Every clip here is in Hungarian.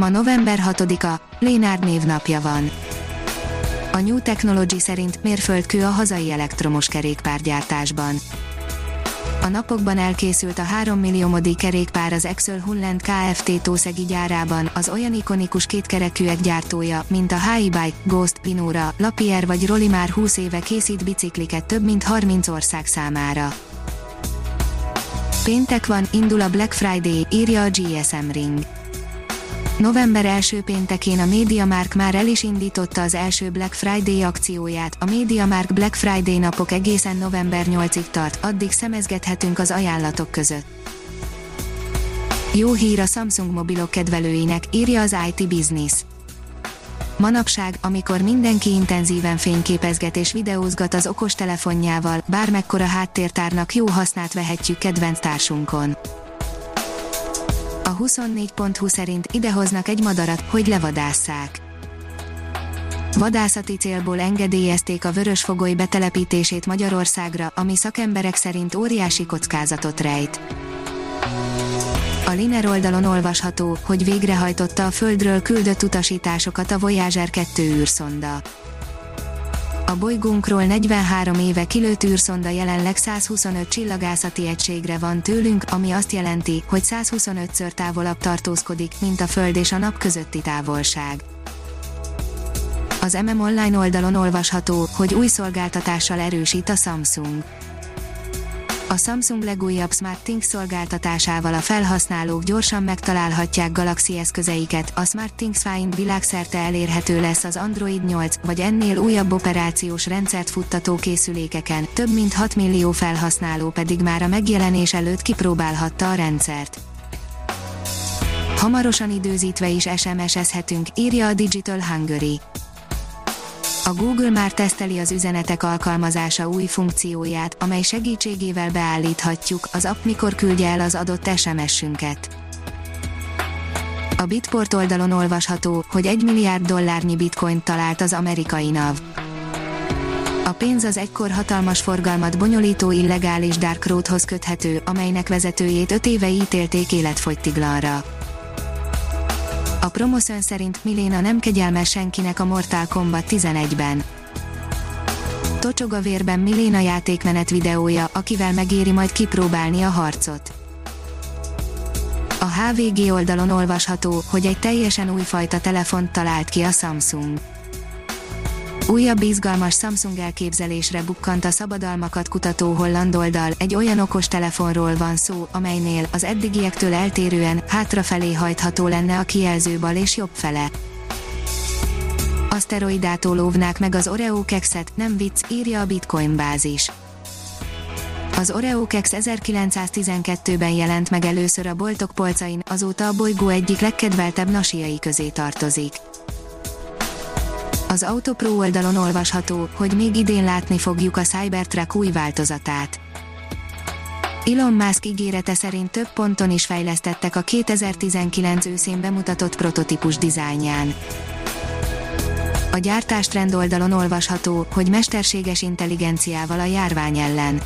Ma november 6-a, Lénárd névnapja van. A New Technology szerint mérföldkő a hazai elektromos kerékpárgyártásban. A napokban elkészült a 3 milliómodik kerékpár az Excel Hunland Kft. Tószegi gyárában, az olyan ikonikus kétkerekűek gyártója, mint a Hi-Bike, Ghost, Pinura, Lapierre vagy Roli már 20 éve készít bicikliket több mint 30 ország számára. Péntek van, indul a Black Friday, írja a GSM Ring. November első péntekén a MediaMark már el is indította az első Black Friday akcióját, a MediaMark Black Friday napok egészen november 8-ig tart, addig szemezgethetünk az ajánlatok között. Jó hír a Samsung mobilok kedvelőinek, írja az IT Business. Manapság, amikor mindenki intenzíven fényképezget és videózgat az okostelefonjával, bármekkora háttértárnak jó hasznát vehetjük kedvenc társunkon. A 24.20 szerint idehoznak egy madarat, hogy levadásszák. Vadászati célból engedélyezték a vörösfogoly betelepítését Magyarországra, ami szakemberek szerint óriási kockázatot rejt. A Liner oldalon olvasható, hogy végrehajtotta a Földről küldött utasításokat a Voyager 2 űrszonda. A bolygónkról 43 éve kilőtt űrszonda jelenleg 125 csillagászati egységre van tőlünk, ami azt jelenti, hogy 125-ször távolabb tartózkodik, mint a Föld és a Nap közötti távolság. Az MM Online oldalon olvasható, hogy új szolgáltatással erősít a Samsung. A Samsung legújabb SmartThings szolgáltatásával a felhasználók gyorsan megtalálhatják Galaxy eszközeiket, a SmartThings Find világszerte elérhető lesz az Android 8 vagy ennél újabb operációs rendszert futtató készülékeken, több mint 6 millió felhasználó pedig már a megjelenés előtt kipróbálhatta a rendszert. Hamarosan időzítve is SMS-ezhetünk, írja a Digital Hungary. A Google már teszteli az üzenetek alkalmazása új funkcióját, amely segítségével beállíthatjuk, az app mikor küldje el az adott SMS-ünket. A Bitport oldalon olvasható, hogy egy milliárd dollárnyi bitcoint talált az amerikai NAV. A pénz az egykor hatalmas forgalmat bonyolító illegális Dark Roadhoz köthető, amelynek vezetőjét öt éve ítélték életfogytiglanra. A Promoszön szerint Miléna nem kegyelmes senkinek a Mortal Kombat 11-ben. Tocsog a vérben Miléna játékmenet videója, akivel megéri majd kipróbálni a harcot. A HVG oldalon olvasható, hogy egy teljesen újfajta telefont talált ki a Samsung. Újabb izgalmas Samsung elképzelésre bukkant a szabadalmakat kutató holland oldal, egy olyan okos telefonról van szó, amelynél az eddigiektől eltérően hátrafelé hajtható lenne a kijelző bal és jobb fele. Aszteroidától óvnák meg az Oreo kekszet, nem vicc, írja a Bitcoin bázis. Az Oreo Kex 1912-ben jelent meg először a boltok polcain, azóta a bolygó egyik legkedveltebb nasiai közé tartozik. Az Autopro oldalon olvasható, hogy még idén látni fogjuk a Cybertruck új változatát. Elon Musk ígérete szerint több ponton is fejlesztettek a 2019 őszén bemutatott prototípus dizájnján. A gyártástrend oldalon olvasható, hogy mesterséges intelligenciával a járvány ellen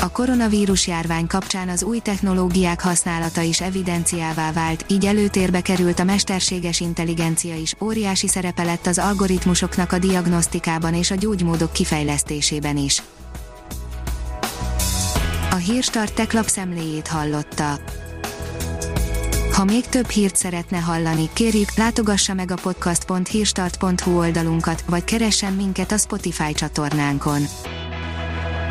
a koronavírus járvány kapcsán az új technológiák használata is evidenciává vált, így előtérbe került a mesterséges intelligencia is, óriási szerepe lett az algoritmusoknak a diagnosztikában és a gyógymódok kifejlesztésében is. A Hírstart tech lapszemléjét hallotta. Ha még több hírt szeretne hallani, kérjük, látogassa meg a podcast.hírstart.hu oldalunkat, vagy keressen minket a Spotify csatornánkon